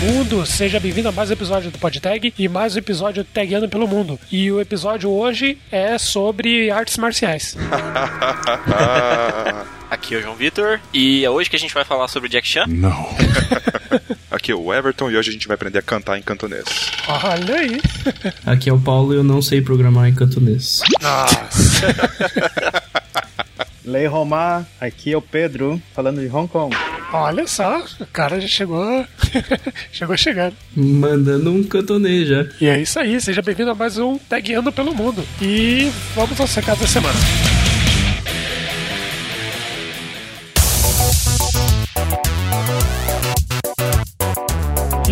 mundo! Seja bem-vindo a mais um episódio do PodTag e mais um episódio Tagueando pelo Mundo. E o episódio hoje é sobre artes marciais. Aqui é o João Vitor e é hoje que a gente vai falar sobre Jack Chan. Não. Aqui é o Everton e hoje a gente vai aprender a cantar em cantonês. Olha aí! Aqui é o Paulo e eu não sei programar em cantonês. Nossa! Lei Romar, aqui é o Pedro, falando de Hong Kong. Olha só, o cara já chegou. chegou chegando. Mandando um cantonês já. E é isso aí, seja bem-vindo a mais um Tagueando pelo Mundo. E vamos aos recados da semana.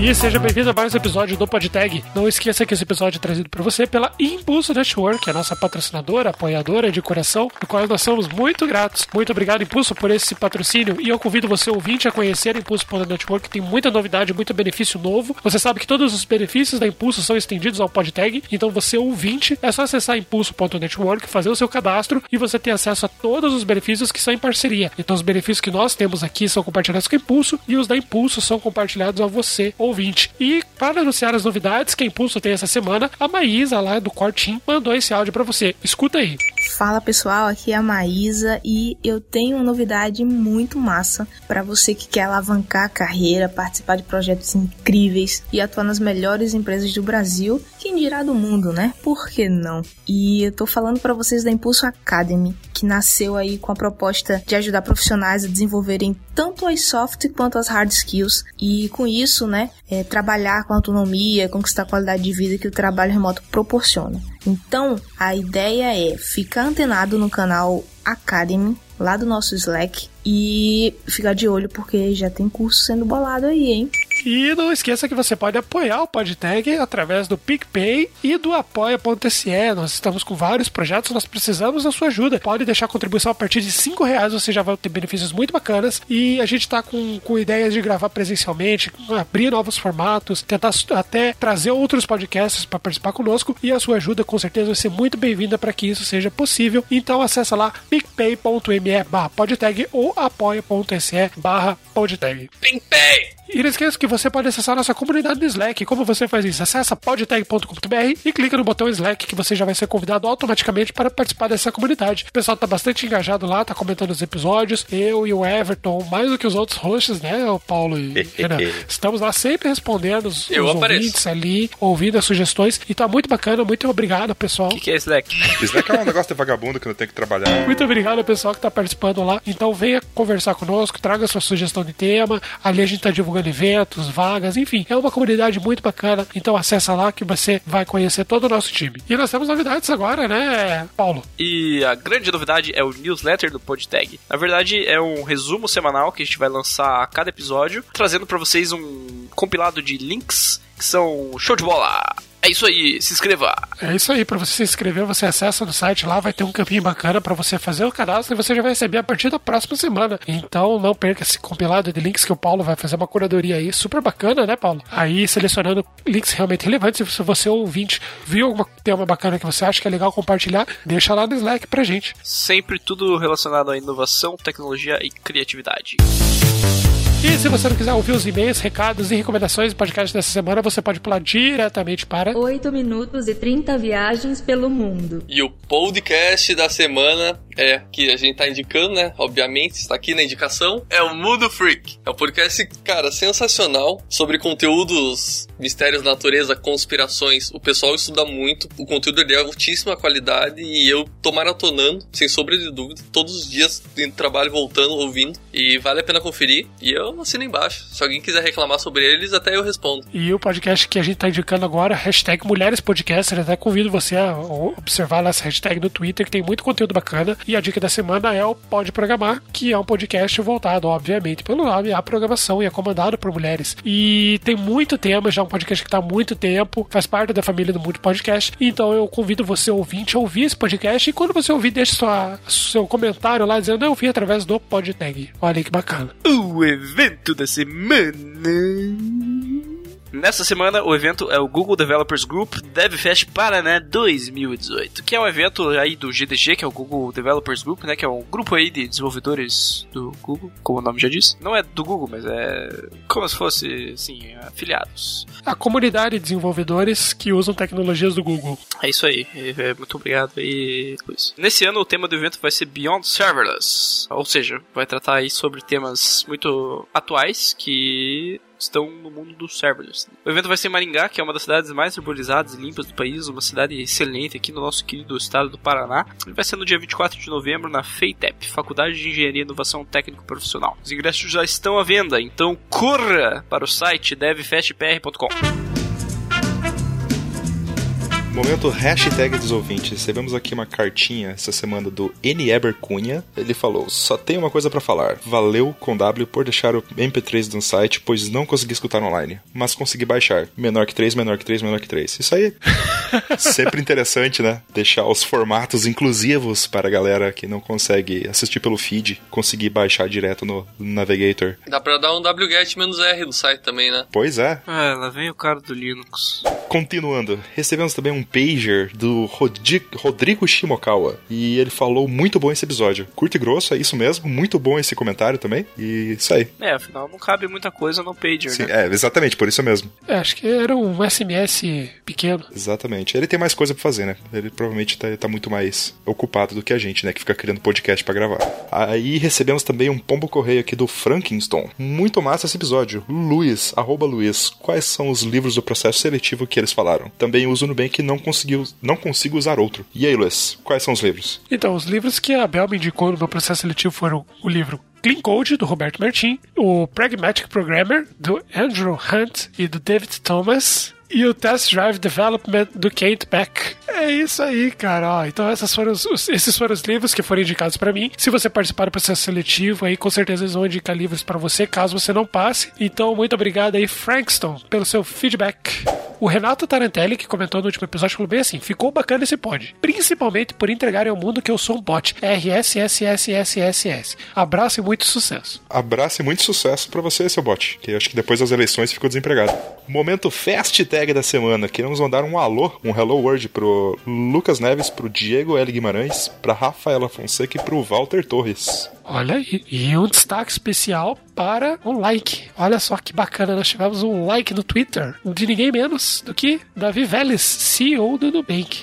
E seja bem-vindo a mais um episódio do PodTag. Não esqueça que esse episódio é trazido para você pela Impulso Network, a nossa patrocinadora, apoiadora de coração, do qual nós somos muito gratos. Muito obrigado, Impulso, por esse patrocínio. E eu convido você, ouvinte, a conhecer a Impulso.network, tem muita novidade, muito benefício novo. Você sabe que todos os benefícios da Impulso são estendidos ao PodTag, então você, ouvinte, é só acessar impulso.network, fazer o seu cadastro e você ter acesso a todos os benefícios que são em parceria. Então, os benefícios que nós temos aqui são compartilhados com a Impulso e os da Impulso são compartilhados a você, ouvinte. E para anunciar as novidades que a Impulso tem essa semana, a Maísa lá do Cortim mandou esse áudio para você. Escuta aí. Fala pessoal, aqui é a Maísa e eu tenho uma novidade muito massa para você que quer alavancar a carreira, participar de projetos incríveis e atuar nas melhores empresas do Brasil, quem dirá do mundo, né? Por que não? E eu tô falando para vocês da Impulso Academy, que nasceu aí com a proposta de ajudar profissionais a desenvolverem tanto as soft quanto as hard skills e com isso, né, é, trabalhar com autonomia, conquistar a qualidade de vida que o trabalho remoto proporciona. Então, a ideia é ficar antenado no canal Academy, lá do nosso Slack, e ficar de olho porque já tem curso sendo bolado aí, hein? E não esqueça que você pode apoiar o PodTag através do PicPay e do apoia.se. Nós estamos com vários projetos, nós precisamos da sua ajuda. Pode deixar contribuição a partir de 5 reais, você já vai ter benefícios muito bacanas. E a gente está com, com ideias de gravar presencialmente, abrir novos formatos, tentar até trazer outros podcasts para participar conosco. E a sua ajuda com certeza vai ser muito bem-vinda para que isso seja possível. Então acessa lá picpay.me barra podtag ou apoia.se barra podtag. PicPay! E não esqueça que você pode acessar nossa comunidade no Slack. Como você faz isso? Acessa podtag.com.br e clica no botão Slack que você já vai ser convidado automaticamente para participar dessa comunidade. O pessoal tá bastante engajado lá, tá comentando os episódios. Eu e o Everton, mais do que os outros hosts, né, o Paulo e Renan, estamos lá sempre respondendo os, Eu os ouvintes ali, ouvindo as sugestões. E tá muito bacana. Muito obrigado, pessoal. O que, que é Slack? Slack é um negócio de vagabundo que não tem que trabalhar. Muito obrigado ao pessoal que está participando lá. Então venha conversar conosco, traga sua sugestão de tema. Ali a gente está divulgando eventos, vagas, enfim. É uma comunidade muito bacana. Então acessa lá que você vai conhecer todo o nosso time. E nós temos novidades agora, né, Paulo? E a grande novidade é o newsletter do PodTag. Na verdade, é um resumo semanal que a gente vai lançar a cada episódio, trazendo para vocês um compilado de links que são show de bola. É isso aí, se inscreva. É isso aí, para você se inscrever, você acessa no site lá, vai ter um campinho bacana para você fazer o cadastro e você já vai receber a partir da próxima semana. Então não perca esse compilado de links que o Paulo vai fazer uma curadoria aí, super bacana, né, Paulo? Aí selecionando links realmente relevantes. Se você ouvinte viu algum tema bacana que você acha que é legal compartilhar, deixa lá no Slack pra gente. Sempre tudo relacionado à inovação, tecnologia e criatividade. E se você não quiser ouvir os e-mails, recados e recomendações do podcast dessa semana, você pode pular diretamente para 8 minutos e 30 viagens pelo mundo. E o podcast da semana é que a gente tá indicando, né? Obviamente, está aqui na indicação. É o Mundo Freak. É um podcast, cara, sensacional sobre conteúdos, mistérios da natureza, conspirações. O pessoal estuda muito, o conteúdo dele é altíssima qualidade e eu tô maratonando, sem sombra de dúvida, todos os dias dentro do trabalho, voltando, ouvindo. E vale a pena conferir. E eu assino embaixo. Se alguém quiser reclamar sobre eles, até eu respondo. E o podcast que a gente tá indicando agora, hashtag Mulheres Podcaster, até convido você a observar essa hashtag no Twitter, que tem muito conteúdo bacana. E a dica da semana é o Pode Programar, que é um podcast voltado, obviamente, pelo nome, à programação e é comandado por mulheres. E tem muito tema, já é um podcast que tá há muito tempo, faz parte da família do Mundo Podcast. Então eu convido você, ouvinte, a ouvir esse podcast. E quando você ouvir, deixe sua, seu comentário lá dizendo eu vi através do PodTag. Olha aí que bacana. O evento da semana. Nessa semana, o evento é o Google Developers Group DevFest Paraná 2018, que é um evento aí do GDG, que é o Google Developers Group, né, que é um grupo aí de desenvolvedores do Google, como o nome já diz. Não é do Google, mas é como se fosse, assim, afiliados. A comunidade de desenvolvedores que usam tecnologias do Google. É isso aí. É, muito obrigado aí, Luiz. Nesse ano, o tema do evento vai ser Beyond Serverless, ou seja, vai tratar aí sobre temas muito atuais que estão no mundo dos serverless. O evento vai ser em Maringá, que é uma das cidades mais urbanizadas e limpas do país, uma cidade excelente aqui no nosso querido estado do Paraná. Ele vai ser no dia 24 de novembro na FEITEP, Faculdade de Engenharia e Inovação Técnico Profissional. Os ingressos já estão à venda, então corra para o site devfestpr.com. Momento hashtag dos ouvintes. Recebemos aqui uma cartinha essa semana do N. Eber Cunha. Ele falou: Só tenho uma coisa para falar. Valeu com W por deixar o MP3 do site, pois não consegui escutar online, mas consegui baixar. Menor que 3, menor que 3, menor que 3. Isso aí. Sempre interessante, né? Deixar os formatos inclusivos para a galera que não consegue assistir pelo feed, conseguir baixar direto no Navigator. Dá pra dar um wget-r no site também, né? Pois é. Ah, lá vem o cara do Linux. Continuando, recebemos também um pager do Rodi- Rodrigo Shimokawa. E ele falou muito bom esse episódio. Curto e grosso, é isso mesmo. Muito bom esse comentário também. E isso aí. É, afinal, não cabe muita coisa no pager, Sim, né? é, exatamente, por isso mesmo. É, acho que era um SMS pequeno. Exatamente. Ele tem mais coisa pra fazer, né? Ele provavelmente tá, tá muito mais ocupado do que a gente, né? Que fica criando podcast pra gravar. Aí recebemos também um pombo correio aqui do Frankinston. Muito massa esse episódio. Luiz, arroba Luiz, quais são os livros do processo seletivo que eles falaram? Também uso no bem que não conseguiu, não consigo usar outro. E aí, Luiz, quais são os livros? Então, os livros que a Bel me indicou no meu processo seletivo foram o livro Clean Code, do Roberto Martin, o Pragmatic Programmer, do Andrew Hunt e do David Thomas, e o Test Drive Development, do Kate Beck. É isso aí, cara. Ó, então essas foram os- esses foram os livros que foram indicados pra mim. Se você participar do processo seletivo, aí com certeza eles vão indicar livros pra você, caso você não passe. Então, muito obrigado aí, Frankston, pelo seu feedback. O Renato Tarantelli, que comentou no último episódio, falou bem assim: ficou bacana esse pod. Principalmente por entregarem ao mundo que eu sou um bot. RSSSSSS. Abraço e muito sucesso. Abraço e muito sucesso pra você, seu bot. Que acho que depois das eleições ficou desempregado. Momento Fast Tag da semana. Queremos mandar um alô, um hello word pro Lucas Neves, pro Diego L. Guimarães, pra Rafaela Fonseca e pro Walter Torres. Olha aí. E um destaque especial para um like. Olha só que bacana, nós tivemos um like no Twitter de ninguém menos do que Davi Vélez, CEO do Nubank.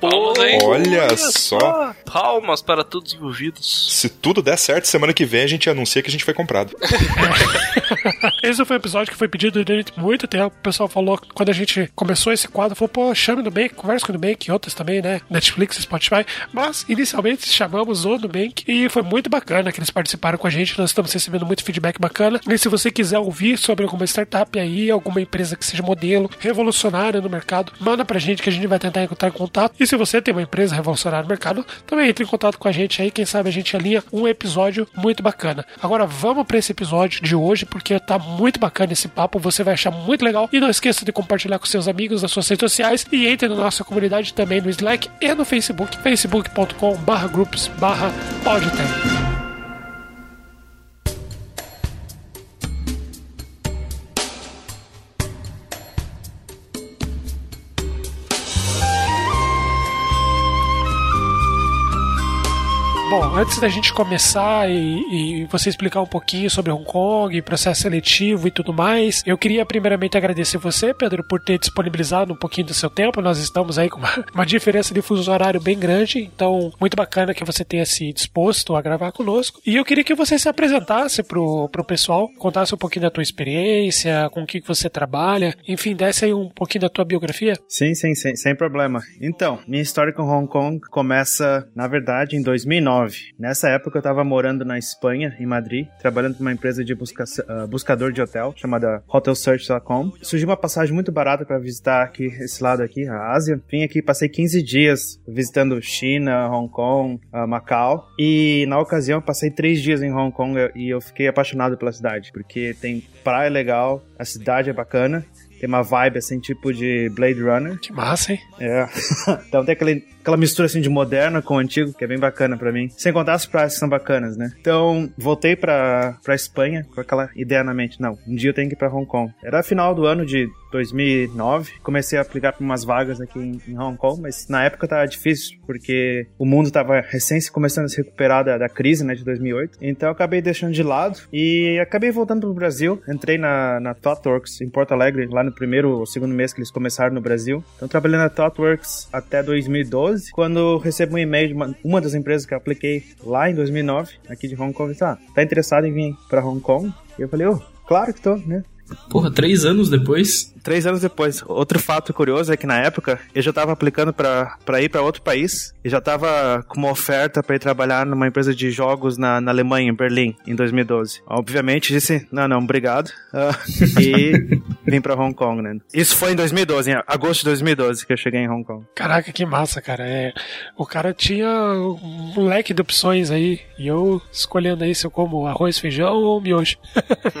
Palmas aí. Olha só. Palmas para todos os envolvidos. Se tudo der certo, semana que vem a gente anuncia que a gente foi comprado. Esse foi um episódio que foi pedido durante muito tempo. O pessoal falou, quando a gente começou esse quadro, falou, pô, chame o Nubank, conversa com o Nubank e outras também, né? Netflix, Spotify. Mas, inicialmente, chamamos o Nubank e foi muito bacana que eles participaram com a gente. Nós estamos recebendo muito feedback bacana. E se você quiser ouvir sobre alguma startup aí, alguma empresa que seja modelo, revolucionária no mercado, manda pra gente que a gente vai tentar em contato. E se você tem uma empresa revolucionária no mercado, também entre em contato com a gente aí. Quem sabe a gente alinha um episódio muito bacana. Agora vamos pra esse episódio de hoje, porque tá muito bacana esse papo. Você vai achar muito legal. E não esqueça de compartilhar com seus amigos nas suas redes sociais. E entre na nossa comunidade também no Slack e no Facebook, facebook.com/groups/podtech. Bom, antes da gente começar e, e você explicar um pouquinho sobre Hong Kong, processo seletivo e tudo mais, eu queria primeiramente agradecer você, Pedro, por ter disponibilizado um pouquinho do seu tempo. Nós estamos aí com uma, uma diferença de fuso horário bem grande, então muito bacana que você tenha se disposto a gravar conosco. E eu queria que você se apresentasse pro, pro pessoal, contasse um pouquinho da tua experiência, com o que você trabalha, enfim, desse aí um pouquinho da tua biografia. Sim, sim, sim, sem problema. Então, minha história com Hong Kong começa, na verdade, em 2009. Nessa época eu estava morando na Espanha, em Madrid, trabalhando para uma empresa de busca, ah, buscador de hotel chamada hotelsearch.com. Surgiu uma passagem muito barata para visitar aqui esse lado aqui, a Ásia. Vim aqui, passei 15 dias visitando China, Hong Kong, ah, Macau. E na ocasião passei 3 dias em Hong Kong e eu fiquei apaixonado pela cidade, porque tem praia legal, a cidade é bacana. Tem uma vibe assim, tipo de Blade Runner. Que massa, hein? É. então tem aquele aquela mistura assim de moderno com antigo, que é bem bacana pra mim. Sem contar as praias que são bacanas, né? Então, voltei pra, pra Espanha com aquela ideia na mente. Não, um dia eu tenho que ir pra Hong Kong. Era final do ano de 2009. Comecei a aplicar para umas vagas aqui em, em, Hong Kong, mas na época tava difícil, porque o mundo tava recém começando a se recuperar da, da crise, né, de 2008. Então eu acabei deixando de lado e acabei voltando pro Brasil. Entrei na, na ThoughtWorks em Porto Alegre, lá no primeiro ou segundo mês que eles começaram no Brasil. Então trabalhei na ThoughtWorks até 2012, quando recebo um e-mail de uma, uma das empresas que eu apliquei lá em 2009, aqui de Hong Kong, disse, ah, tá interessado em vir para Hong Kong? E eu falei, oh, claro que tô, né? Porra, três anos depois? Três anos depois. Outro fato curioso é que na época eu já estava aplicando para ir para outro país e já estava com uma oferta para ir trabalhar numa empresa de jogos na, na Alemanha, em Berlim, em 2012. Obviamente disse, não, não, obrigado. Uh, e vim para Hong Kong, né? Isso foi em 2012, em agosto de 2012 que eu cheguei em Hong Kong. Caraca, que massa, cara. É, o cara tinha um leque de opções aí e eu escolhendo aí se eu como arroz, feijão ou miojo.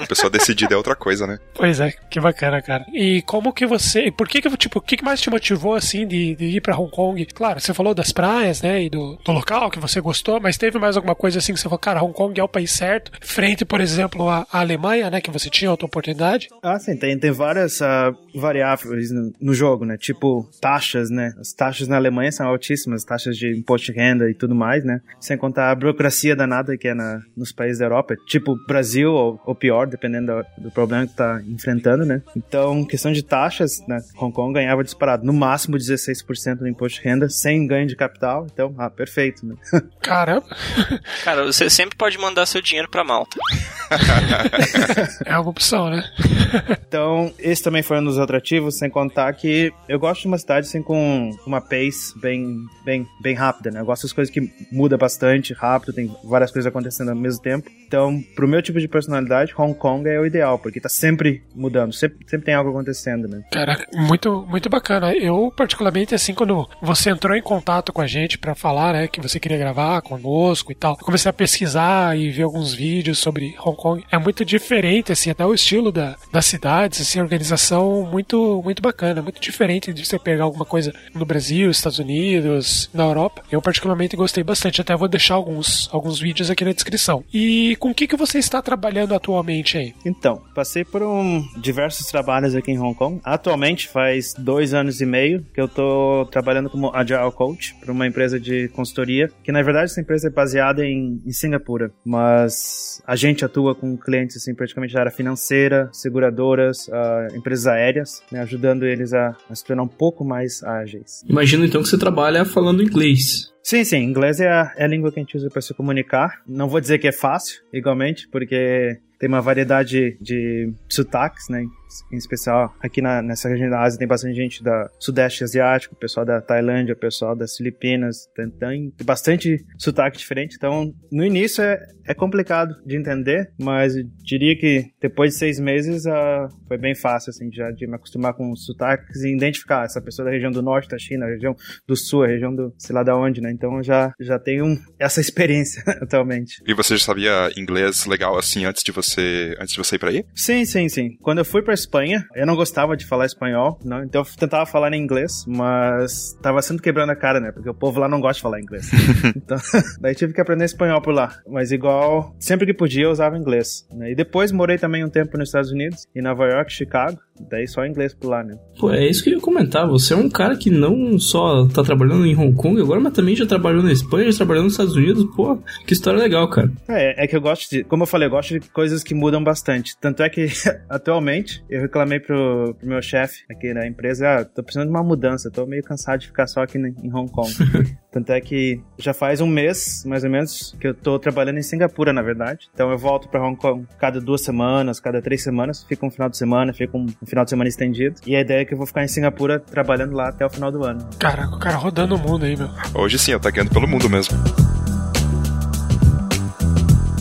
o pessoal decidido é outra coisa, né? Pois é, que bacana, cara. E como que você. Por que que, tipo, o que, que mais te motivou, assim, de, de ir pra Hong Kong? Claro, você falou das praias, né, e do, do local que você gostou, mas teve mais alguma coisa assim que você falou, cara, Hong Kong é o país certo, frente, por exemplo, à, à Alemanha, né, que você tinha outra oportunidade? Ah, sim, tem, tem várias uh, variáveis no, no, jogo, né, tipo taxas, né, as taxas na Alemanha são altíssimas, taxas de imposto de renda e tudo mais, né, sem contar a burocracia danada que é na, nos países da Europa, tipo Brasil ou, ou pior, dependendo do, do problema que tá enfrentando, né? Então, questão de taxas, né? Hong Kong ganhava disparado no máximo 16% no imposto de renda, sem ganho de capital. Então, ah, perfeito, né? Caramba! Cara, você sempre pode mandar seu dinheiro pra Malta. é uma opção, né? então, esse também foi um dos atrativos, sem contar que eu gosto de uma cidade assim com uma pace bem, bem, bem rápida, né? Eu gosto das coisas que muda bastante rápido, tem várias coisas acontecendo ao mesmo tempo. Então, pro meu tipo de personalidade, Hong Kong é o ideal, porque tá sempre mudando, sempre, sempre tem algo acontecendo, né? Cara, muito, muito bacana. Eu, particularmente, assim, quando você entrou em contato com a gente para falar, né, que você queria gravar conosco e tal, eu comecei a pesquisar e ver alguns vídeos sobre Hong Kong. É muito diferente, assim, até o estilo da, das cidades, assim, organização muito, muito bacana, muito diferente de você pegar alguma coisa no Brasil, Estados Unidos, na Europa. Eu, particularmente, gostei bastante. Até vou deixar alguns, alguns vídeos aqui na descrição. E com o que, que você está trabalhando atualmente aí? Então, passei por um, diversos trabalhos aqui em Hong Kong. Atualmente, faz dois anos e meio que eu estou trabalhando como Agile Coach para uma empresa de consultoria, que na verdade essa empresa é baseada em, em Singapura, mas a gente atua com clientes assim, praticamente da área financeira, seguradoras, uh, empresas aéreas, né, ajudando eles a, a se tornar um pouco mais ágeis. Imagino então que você trabalha falando inglês. Sim, sim. Inglês é a, é a língua que a gente usa para se comunicar. Não vou dizer que é fácil, igualmente, porque tem uma variedade de sotaques, né? em especial aqui na, nessa região da Ásia tem bastante gente da Sudeste Asiático, pessoal da Tailândia, pessoal das Filipinas, tem, tem bastante sotaque diferente, então no início é, é complicado de entender, mas diria que depois de seis meses uh, foi bem fácil, assim, já de me acostumar com os sotaques e identificar essa pessoa da região do norte da China, região do sul, região do sei lá da onde, né, então já, já tenho essa experiência atualmente. E você já sabia inglês legal assim antes de você, antes de você ir pra aí? Sim, sim, sim. Quando eu fui pra Espanha, eu não gostava de falar espanhol, não, então eu tentava falar em inglês, mas tava sempre quebrando a cara, né? Porque o povo lá não gosta de falar inglês. então, daí tive que aprender espanhol por lá. Mas igual, sempre que podia eu usava inglês. Né? E depois morei também um tempo nos Estados Unidos, em Nova York, Chicago. Daí só inglês por lá, né? Pô, é isso que eu ia comentar. Você é um cara que não só tá trabalhando em Hong Kong agora, mas também já trabalhou na Espanha, já trabalhou nos Estados Unidos. Pô, que história legal, cara. É, é que eu gosto de, como eu falei, eu gosto de coisas que mudam bastante. Tanto é que, atualmente, eu reclamei pro, pro meu chefe aqui na empresa, ah, tô precisando de uma mudança, tô meio cansado de ficar só aqui em Hong Kong. Tanto é que já faz um mês, mais ou menos, que eu tô trabalhando em Singapura, na verdade. Então eu volto para Hong Kong cada duas semanas, cada três semanas, fico um final de semana, fico um final de semana estendido. E a ideia é que eu vou ficar em Singapura trabalhando lá até o final do ano. Caraca, o cara rodando o mundo aí, meu. Hoje sim, eu tô guiando pelo mundo mesmo.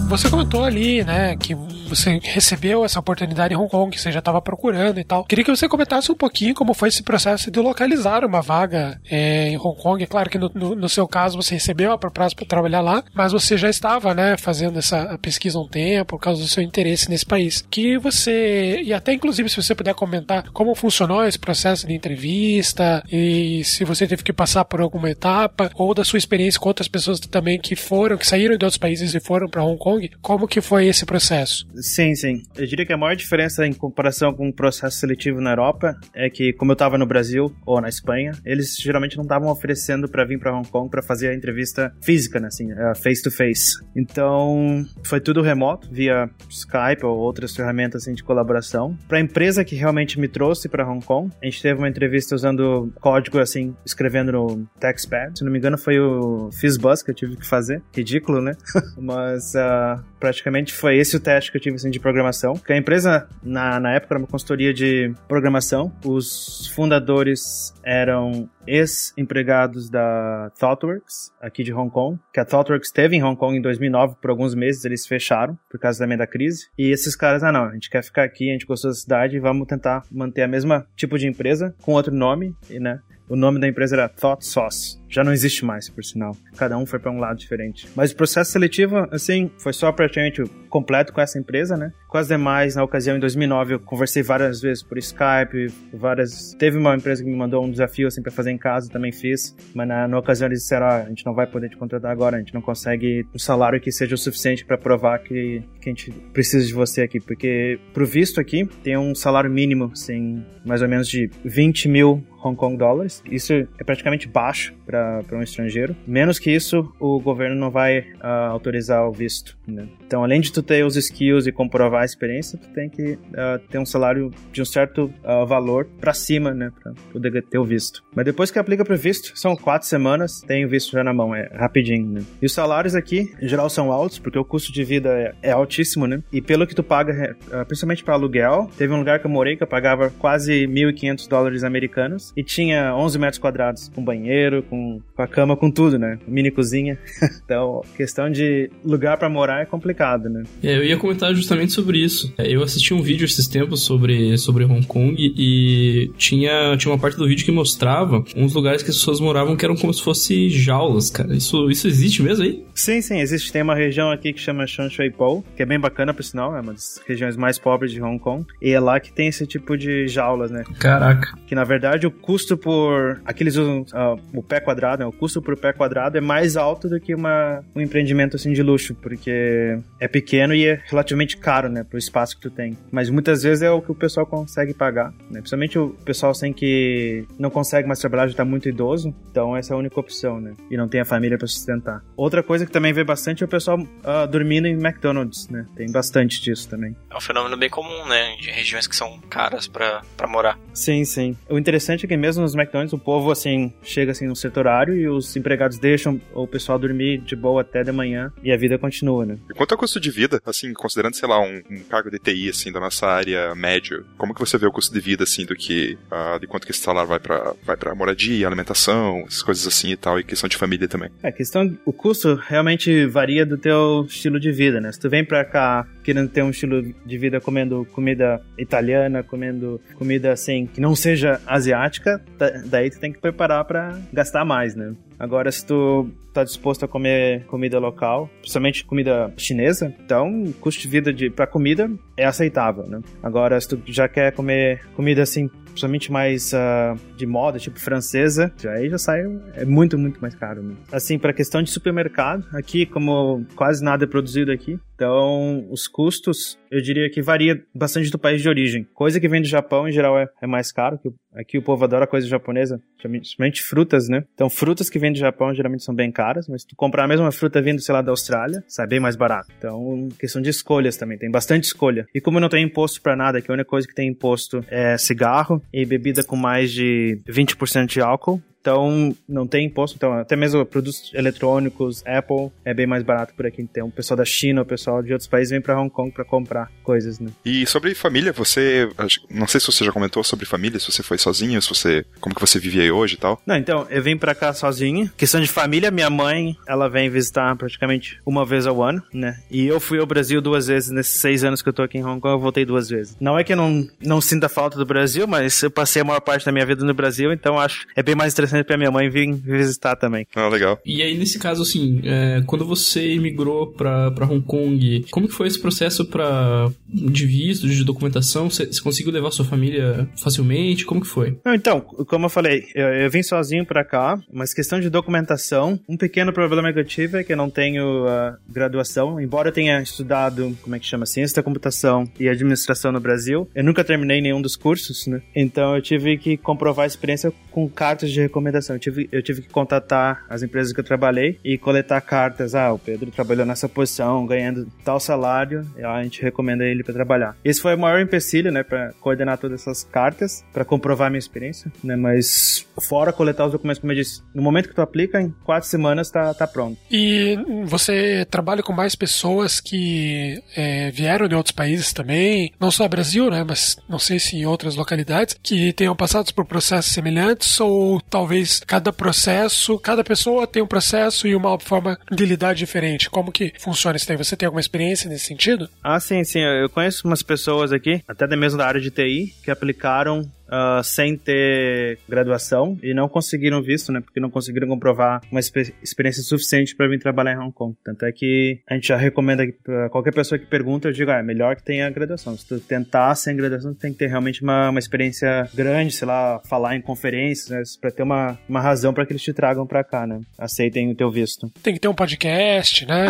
Você comentou ali, né, que você recebeu essa oportunidade em Hong Kong, que você já estava procurando e tal. Queria que você comentasse um pouquinho como foi esse processo de localizar uma vaga é, em Hong Kong. É claro que no, no, no, seu caso você recebeu a proposta para trabalhar lá, mas você já estava, né, fazendo essa pesquisa há um tempo por causa do seu interesse nesse país. Que você, e até inclusive se você puder comentar como funcionou esse processo de entrevista e se você teve que passar por alguma etapa ou da sua experiência com outras pessoas também que foram, que saíram de outros países e foram para Hong Kong, como que foi esse processo? Sim, sim. Eu diria que a maior diferença em comparação com o processo seletivo na Europa é que, como eu estava no Brasil ou na Espanha, eles geralmente não estavam oferecendo para vir para Hong Kong para fazer a entrevista física, né, assim, face to face. Então, foi tudo remoto, via Skype ou outras ferramentas assim, de colaboração. Para a empresa que realmente me trouxe para Hong Kong, a gente teve uma entrevista usando código assim, escrevendo no TextPad. Se não me engano, foi o Fizzbuzz que eu tive que fazer. Ridículo, né? Mas uh, praticamente foi esse o teste que eu tive assim, de programação. Que a empresa, na, na época, era uma consultoria de programação. Os fundadores eram ex-empregados da ThoughtWorks, aqui de Hong Kong, que a ThoughtWorks teve em Hong Kong em 2009, por alguns meses eles fecharam, por causa também da crise. E esses caras, ah não, a gente quer ficar aqui, a gente gostou da cidade, vamos tentar manter a mesma tipo de empresa, com outro nome, né? O nome da empresa era Thought Sauce. Já não existe mais, por sinal. Cada um foi para um lado diferente. Mas o processo seletivo, assim, foi só praticamente completo com essa empresa, né? Com as demais, na ocasião, em 2009, eu conversei várias vezes por Skype, várias... Teve uma empresa que me mandou um desafio, assim, para fazer em casa, também fiz. Mas na, na ocasião eles disseram, ah, a gente não vai poder te contratar agora, a gente não consegue um salário que seja o suficiente para provar que, que a gente precisa de você aqui. Porque, pro visto aqui, tem um salário mínimo, assim, mais ou menos de 20 mil Hong Kong dólares. Isso é praticamente baixo para um estrangeiro. Menos que isso, o governo não vai uh, autorizar o visto. Né? Então, além de tu ter os skills e comprovar a experiência, tu tem que uh, ter um salário de um certo uh, valor para cima, né, para poder ter o visto. Mas depois que aplica para o visto, são quatro semanas, tem o visto já na mão, é rapidinho. Né? E os salários aqui, em geral, são altos, porque o custo de vida é, é altíssimo, né? E pelo que tu paga, principalmente para aluguel, teve um lugar que eu morei que eu pagava quase 1.500 dólares americanos e tinha 11 metros quadrados, com banheiro, com, com a cama, com tudo, né? Mini cozinha. então, questão de lugar para morar é complicado, né? É, eu ia comentar justamente sobre isso. É, eu assisti um vídeo esses tempos sobre, sobre Hong Kong e tinha, tinha uma parte do vídeo que mostrava uns lugares que as pessoas moravam que eram como se fossem jaulas, cara. Isso, isso existe mesmo aí? Sim, sim, existe. Tem uma região aqui que chama Shui Po, que é bem bacana, por sinal, é uma das regiões mais pobres de Hong Kong. E é lá que tem esse tipo de jaulas, né? Caraca. Que na verdade o custo por. Aqueles usam uh, o pé quadrado, né? O custo por pé quadrado é mais alto do que uma, um empreendimento assim de luxo, porque é pequeno e é relativamente caro, né? Pro espaço que tu tem. Mas muitas vezes é o que o pessoal consegue pagar, né? Principalmente o pessoal sem que não consegue mais trabalhar, já tá muito idoso, então essa é a única opção, né? E não tem a família para sustentar. Outra coisa que também vê bastante é o pessoal uh, dormindo em McDonald's, né? Tem bastante disso também. É um fenômeno bem comum, né? De regiões que são caras para morar. Sim, sim. O interessante é que mesmo nos McDonald's o povo, assim, chega assim no setor horário e os empregados deixam o pessoal dormir de boa até de manhã e a vida continua, né? E quanto ao custo de vida, assim, considerando, sei lá, um, um cargo de TI, assim, da nossa área médio, como que você vê o custo de vida, assim, do que, uh, de quanto que esse salário vai pra, vai pra moradia, alimentação, essas coisas assim e tal, e questão de família também? É, questão, o custo realmente varia do teu estilo de vida, né? Se tu vem pra cá querendo ter um estilo de vida comendo comida italiana, comendo comida, assim, que não seja asiática, daí tu tem que preparar para gastar mais, né? Agora, se tu tá disposto a comer comida local, principalmente comida chinesa, então o custo de vida de, pra comida é aceitável, né? Agora, se tu já quer comer comida assim, principalmente mais uh, de moda, tipo francesa, aí já sai, é muito, muito mais caro. Né? Assim, para questão de supermercado, aqui, como quase nada é produzido aqui, então os custos, eu diria que varia bastante do país de origem. Coisa que vem do Japão, em geral, é, é mais caro, que aqui o povo adora coisa japonesa, principalmente frutas, né? Então, frutas que vêm do Japão geralmente são bem caras, mas se tu comprar a mesma fruta vindo, sei lá, da Austrália, sai bem mais barato. Então, questão de escolhas também, tem bastante escolha. E como não tem imposto para nada, que a única coisa que tem imposto é cigarro e bebida com mais de 20% de álcool, então não tem imposto. Então, até mesmo produtos eletrônicos, Apple, é bem mais barato por aqui. Então, o pessoal da China, o pessoal de outros países vem para Hong Kong para comprar coisas, né? E sobre família, você. Não sei se você já comentou sobre família, se você foi sozinho, se você. Como que você vive aí hoje e tal. Não, então, eu vim para cá sozinho. Questão de família, minha mãe, ela vem visitar praticamente uma vez ao ano, né? E eu fui ao Brasil duas vezes nesses seis anos que eu tô aqui em Hong Kong, eu voltei duas vezes. Não é que eu não, não sinta falta do Brasil, mas eu passei a maior parte da minha vida no Brasil, então acho é bem mais interessante pra minha mãe vir visitar também. Ah, legal. E aí, nesse caso, assim, é, quando você imigrou pra, pra Hong Kong, como que foi esse processo pra, de visto, de documentação? Você, você conseguiu levar sua família facilmente? Como que foi? Não, então, como eu falei, eu, eu vim sozinho pra cá, mas questão de documentação, um pequeno problema que eu tive é que eu não tenho uh, graduação, embora eu tenha estudado, como é que chama, ciência da computação e administração no Brasil, eu nunca terminei nenhum dos cursos, né? Então eu tive que comprovar a experiência com cartas de recomendação. Eu tive, eu tive que contatar as empresas que eu trabalhei e coletar cartas. Ah, o Pedro trabalhou nessa posição, ganhando tal salário, e a gente recomenda ele para trabalhar. Esse foi o maior empecilho, né, para coordenar todas essas cartas, para comprovar a minha experiência, né? Mas fora coletar os documentos, como eu disse, no momento que tu aplica, em quatro semanas tá, tá pronto. E você trabalha com mais pessoas que é, vieram de outros países também, não só Brasil, né, mas não sei se em outras localidades, que tenham passado por processos semelhantes ou talvez cada processo, cada pessoa tem um processo e uma forma de lidar diferente. Como que funciona isso daí? Você tem alguma experiência nesse sentido? Ah, sim, sim. Eu conheço umas pessoas aqui, até mesmo da área de TI, que aplicaram uh, sem ter graduação e não conseguiram visto, né? Porque não conseguiram comprovar uma experiência suficiente para vir trabalhar em Hong Kong. Tanto é que a gente já recomenda para qualquer pessoa que pergunta, eu digo, ah, é melhor que tenha graduação. Se tu tentar sem graduação, tu tem que ter realmente uma, uma experiência grande, sei lá, falar em conferências, né? Pra ter uma, uma razão para que eles te tragam para cá, né? Aceitem o teu visto. Tem que ter um podcast, né?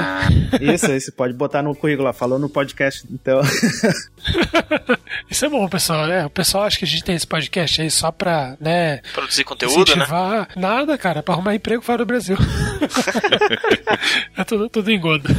Isso, isso. Pode botar no currículo lá, falou no podcast, então. isso é bom, pessoal, né? O pessoal acha que a gente tem esse podcast aí só pra, né? Produzir conteúdo, né? Nada, cara, pra arrumar emprego fora do Brasil. é tudo, tudo engodo.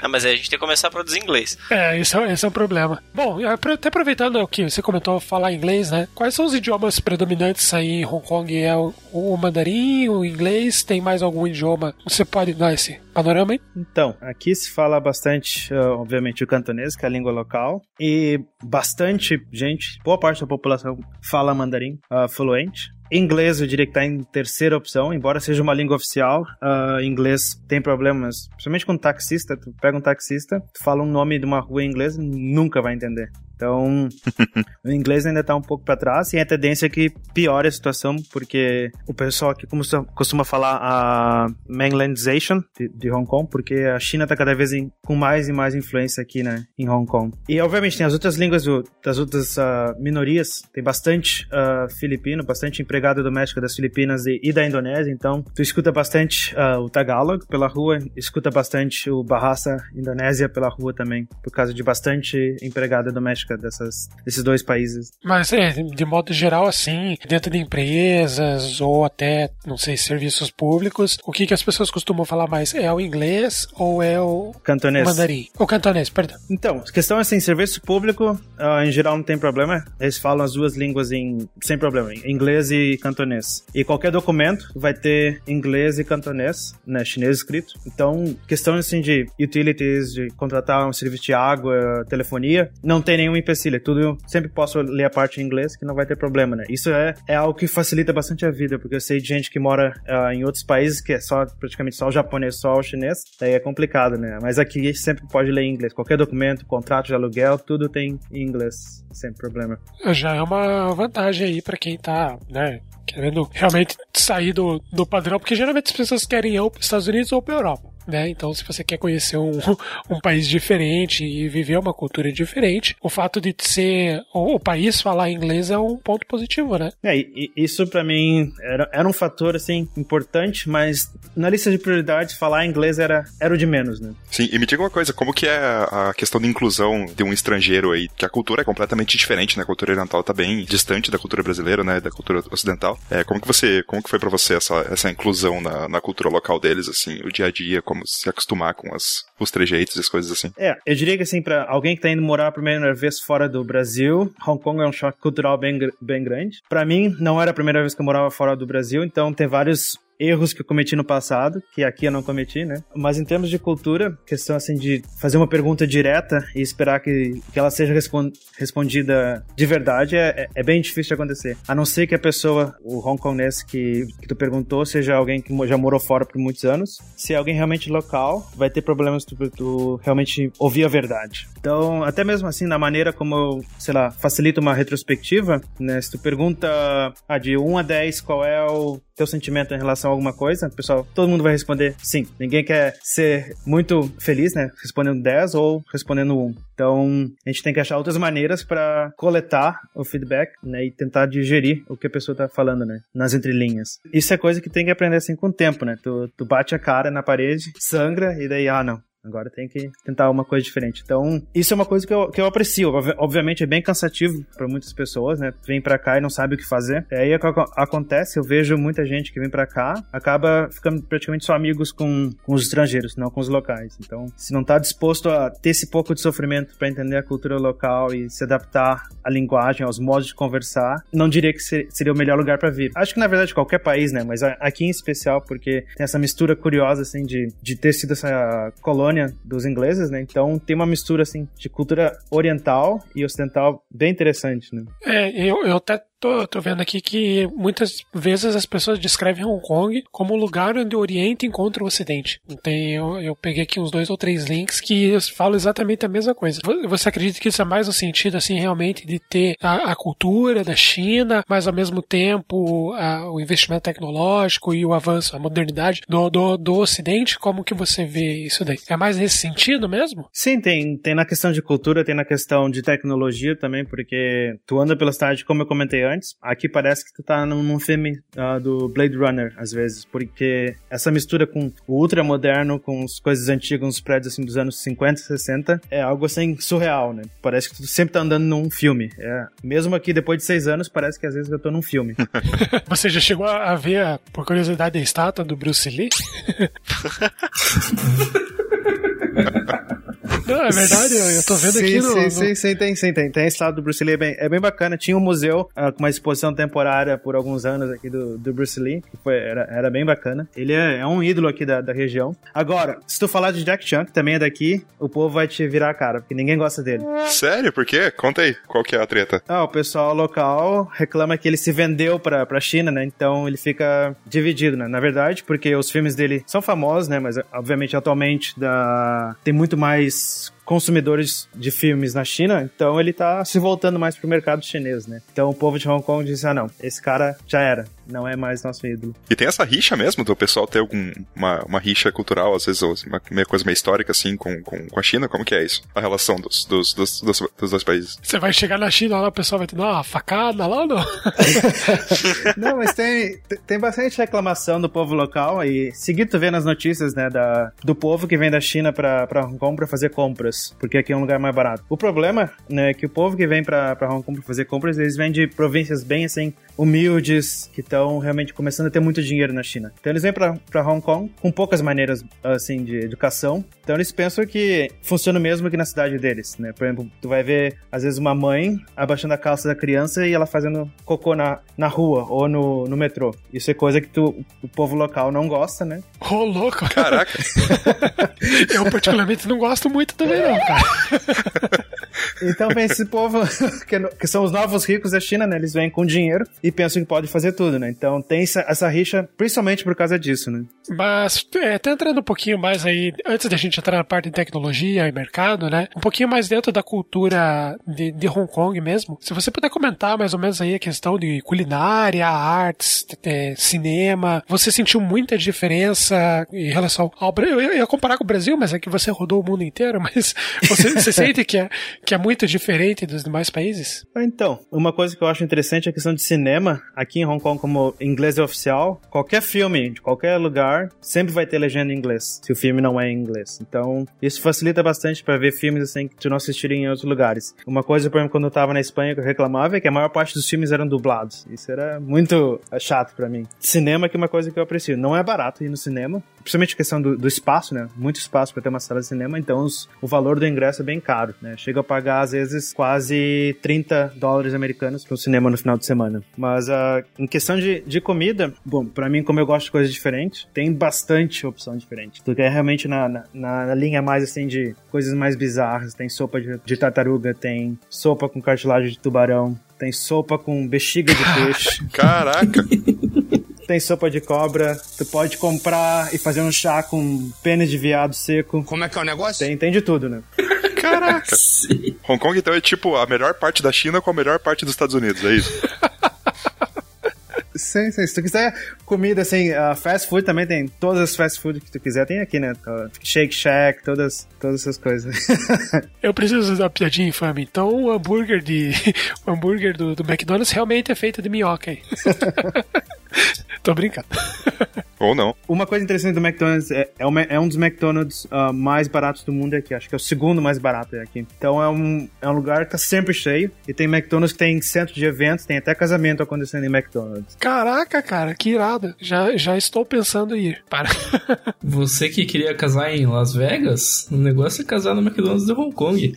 ah, mas aí a gente tem que começar a produzir inglês. É, esse é, esse é um problema. Bom, até aproveitando o que você comentou falar inglês, né? Quais são os idiomas predominantes aí em Hong Kong? É o, o mandarim, o inglês? Tem mais algum idioma? Você pode dar esse panorama aí? Então, aqui se fala bastante, uh, obviamente, o cantonês, que é a língua local, e bastante gente, boa parte da população fala mandarim uh, fluente. Inglês eu diria que está em terceira opção, embora seja uma língua oficial. Uh, inglês tem problemas, principalmente com taxista. Tu pega um taxista, tu fala um nome de uma rua em inglês, nunca vai entender. Então, o inglês ainda está um pouco para trás e a tendência é que piore a situação, porque o pessoal aqui costuma falar a mainlandization de, de Hong Kong, porque a China está cada vez em, com mais e mais influência aqui né, em Hong Kong. E, obviamente, tem as outras línguas do, das outras uh, minorias, tem bastante uh, filipino, bastante empregado doméstico das Filipinas e, e da Indonésia, então tu escuta bastante uh, o Tagalog pela rua, escuta bastante o Bahasa Indonésia pela rua também, por causa de bastante empregada doméstica dessas, desses dois países. Mas é, de modo geral, assim, dentro de empresas ou até, não sei, serviços públicos, o que, que as pessoas costumam falar mais? É o inglês ou é o cantonês? mandarim? O cantonês, perdão. Então, a questão é assim, serviço público, uh, em geral não tem problema, eles falam as duas línguas em, sem problema, inglês e cantonês. E qualquer documento vai ter inglês e cantonês, né, chinês escrito. Então, questão assim de utilities, de contratar um serviço de água, telefonia, não tem nenhum empecilho. É tudo eu sempre posso ler a parte em inglês que não vai ter problema, né? Isso é, é algo que facilita bastante a vida, porque eu sei de gente que mora uh, em outros países que é só praticamente só o japonês, só o chinês, daí é complicado, né? Mas aqui sempre pode ler em inglês. Qualquer documento, contrato de aluguel, tudo tem em inglês, sem problema. Já é uma vantagem aí para quem tá, né, querendo realmente sair do, do padrão, porque geralmente as pessoas querem ir ou para os Estados Unidos ou para Europa. Né? Então, se você quer conhecer um, um país diferente e viver uma cultura diferente, o fato de ser o, o país falar inglês é um ponto positivo, né? É, e, isso para mim era, era um fator assim importante, mas na lista de prioridades falar inglês era, era o de menos, né? Sim, e me diga uma coisa, como que é a questão de inclusão de um estrangeiro aí, que a cultura é completamente diferente, né? A cultura oriental tá bem distante da cultura brasileira, né? Da cultura ocidental. É, como que você, como que foi para você essa, essa inclusão na, na cultura local deles, assim, o dia a dia, como se acostumar com as, os trejeitos e as coisas assim. É, eu diria que assim, pra alguém que tá indo morar a primeira vez fora do Brasil, Hong Kong é um choque cultural bem, bem grande. Pra mim, não era a primeira vez que eu morava fora do Brasil, então tem vários erros que eu cometi no passado, que aqui eu não cometi, né? Mas em termos de cultura, questão assim de fazer uma pergunta direta e esperar que, que ela seja respon- respondida de verdade é, é- é bem difícil de acontecer. A não ser que a pessoa, o hongkonês que, que tu perguntou, seja alguém que já morou fora por muitos anos. Se é alguém realmente local, vai ter problemas tu, tu realmente ouvir a verdade. Então, até mesmo assim, na maneira como eu, sei lá, facilito uma retrospectiva, né? Se tu pergunta ah, de 1 a 10 qual é o teu sentimento em relação a alguma coisa, pessoal, todo mundo vai responder sim. Ninguém quer ser muito feliz, né? Respondendo 10 ou respondendo 1. Então, a gente tem que achar outras maneiras para coletar o feedback, né, e tentar digerir o que a pessoa tá falando, né, nas entrelinhas. Isso é coisa que tem que aprender assim com o tempo, né? Tu, tu bate a cara na parede, sangra e daí, ah, não, Agora tem que tentar uma coisa diferente. Então, isso é uma coisa que eu, que eu aprecio. Ob- Obviamente é bem cansativo para muitas pessoas, né? Vem para cá e não sabe o que fazer. É aí que ac- acontece, eu vejo muita gente que vem para cá, acaba ficando praticamente só amigos com, com os estrangeiros, não com os locais. Então, se não tá disposto a ter esse pouco de sofrimento para entender a cultura local e se adaptar à linguagem, aos modos de conversar, não diria que ser- seria o melhor lugar para vir. Acho que na verdade qualquer país, né? Mas aqui em especial porque tem essa mistura curiosa assim de, de ter sido essa colônia dos ingleses, né? Então tem uma mistura assim de cultura oriental e ocidental bem interessante, né? É, eu, eu até tô, tô vendo aqui que muitas vezes as pessoas descrevem Hong Kong como um lugar onde o Oriente encontra o Ocidente. Eu, eu peguei aqui uns dois ou três links que falam exatamente a mesma coisa. Vo- Você acredita que isso é mais no sentido, assim, realmente de ter a, a cultura da China, mas ao mesmo tempo a- o investimento tecnológico e o avanço, a modernidade do, do, do Ocidente? Como que você vê isso daí? É mais nesse sentido mesmo? Sim, tem, tem na questão de cultura, tem na questão de tecnologia também, porque tu anda pela cidade, como eu comentei antes, aqui parece que tu tá num, filme ah, do Blade Runner, às vezes, porque essa mistura com o ultra moderno, com as coisas antigas, uns prédios assim dos anos 50, 60, é algo assim surreal, né? Parece que tu sempre tá andando num filme. É, mesmo aqui, depois de seis anos, parece que às vezes eu tô num filme. Você já chegou a ver, por curiosidade, a estátua do Bruce Lee? Não, é verdade, eu, eu tô vendo sim, aqui no. Sim, no- sim, sim, tem, sim, tem. Tem a estátua do Bruce Lee, é bem, é bem bacana. Tinha um museu ah, com uma exposição temporária por alguns anos aqui do, do Bruce Lee, que foi, era, era bem bacana. Ele é, é um ídolo aqui da, da região. Agora, se tu falar de Jack Chan, que também é daqui, o povo vai te virar a cara, porque ninguém gosta dele. Sério? Por quê? Conta aí, qual que é a treta? Ah, o pessoal local reclama que ele se vendeu pra, pra China, né? Então ele fica dividido, né? Na verdade, porque os filmes dele são famosos, né? Mas obviamente atualmente da... tem muito mais it's consumidores de filmes na China, então ele tá se voltando mais pro mercado chinês, né? Então o povo de Hong Kong diz, ah não, esse cara já era, não é mais nosso ídolo. E tem essa rixa mesmo do pessoal ter alguma uma, rixa cultural, às vezes ou uma, uma coisa meio histórica assim com, com, com a China? Como que é isso? A relação dos, dos, dos, dos, dos dois países? Você vai chegar na China lá, o pessoal vai te dar uma facada lá ou não? Não, mas tem, tem bastante reclamação do povo local e seguir tu vê nas notícias, né, da, do povo que vem da China pra, pra Hong Kong pra fazer compras, porque aqui é um lugar mais barato. O problema, né, é que o povo que vem pra Hong Kong fazer compras, eles vêm de províncias bem, assim, humildes, que estão realmente começando a ter muito dinheiro na China. Então eles vêm pra, pra Hong Kong com poucas maneiras, assim, de educação. Então eles pensam que funciona o mesmo que na cidade deles, né? Por exemplo, tu vai ver, às vezes, uma mãe abaixando a calça da criança e ela fazendo cocô na, na rua ou no, no metrô. Isso é coisa que tu, o povo local não gosta, né? Ô, louco. Caraca! Eu particularmente não gosto muito também não, cara. Então vem esse povo que, no- que são os novos ricos da China, né? Eles vêm com dinheiro e pensam que pode fazer tudo, né? Então tem essa, essa rixa principalmente por causa disso, né? Mas, é, até entrando um pouquinho mais aí, antes da gente entrar na parte de tecnologia e mercado, né? Um pouquinho mais dentro da cultura de, de Hong Kong mesmo. Se você puder comentar mais ou menos aí a questão de culinária, artes, é, cinema. Você sentiu muita diferença em relação ao Brasil? Eu ia comparar com o Brasil, mas é que você rodou o mundo inteiro, mas você, você sente que é, que é muito diferente dos demais países? Então, uma coisa que eu acho interessante é a questão de cinema. Aqui em Hong Kong, como inglês é oficial, qualquer filme de qualquer lugar sempre vai ter legenda em inglês, se o filme não é em inglês. Então, isso facilita bastante para ver filmes assim que tu não assistiria em outros lugares. Uma coisa, por exemplo, quando eu tava na Espanha que eu reclamava é que a maior parte dos filmes eram dublados. Isso era muito chato para mim. Cinema que é uma coisa que eu aprecio. Não é barato ir no cinema, principalmente a questão do, do espaço, né? Muito espaço para ter uma sala de cinema, então os, o valor do ingresso é bem caro, né? Chega a pagar às vezes quase 30 dólares americanos pro cinema no final de semana. Mas uh, em questão de, de comida, bom, para mim, como eu gosto de coisas diferentes, tem bastante opção diferente. Tu quer realmente na, na, na, linha mais assim de coisas mais bizarras, tem sopa de, de tartaruga, tem sopa com cartilagem de tubarão, tem sopa com bexiga de peixe. Caraca! tem sopa de cobra, tu pode comprar e fazer um chá com pênis de viado seco. Como é que é o negócio? Tem, tem de tudo, né? Caraca! Sim. Hong Kong então é tipo a melhor parte da China com a melhor parte dos Estados Unidos, é isso? Sim, sim. Se tu quiser comida assim, uh, fast food também tem. Todas as fast food que tu quiser tem aqui, né? Shake Shack, todas, todas essas coisas. Eu preciso dar piadinha infame. Então o hambúrguer de. o hambúrguer do, do McDonald's realmente é feito de minhoca aí. Tô brincando. Ou não. Uma coisa interessante do McDonald's é, é, uma, é um dos McDonald's uh, mais baratos do mundo aqui. Acho que é o segundo mais barato aqui. Então é um, é um lugar que tá sempre cheio. E tem McDonald's que tem centro de eventos, tem até casamento acontecendo em McDonald's. Caraca, cara, que irado. Já, já estou pensando em ir. Para. Você que queria casar em Las Vegas, o negócio é casar no McDonald's de Hong Kong.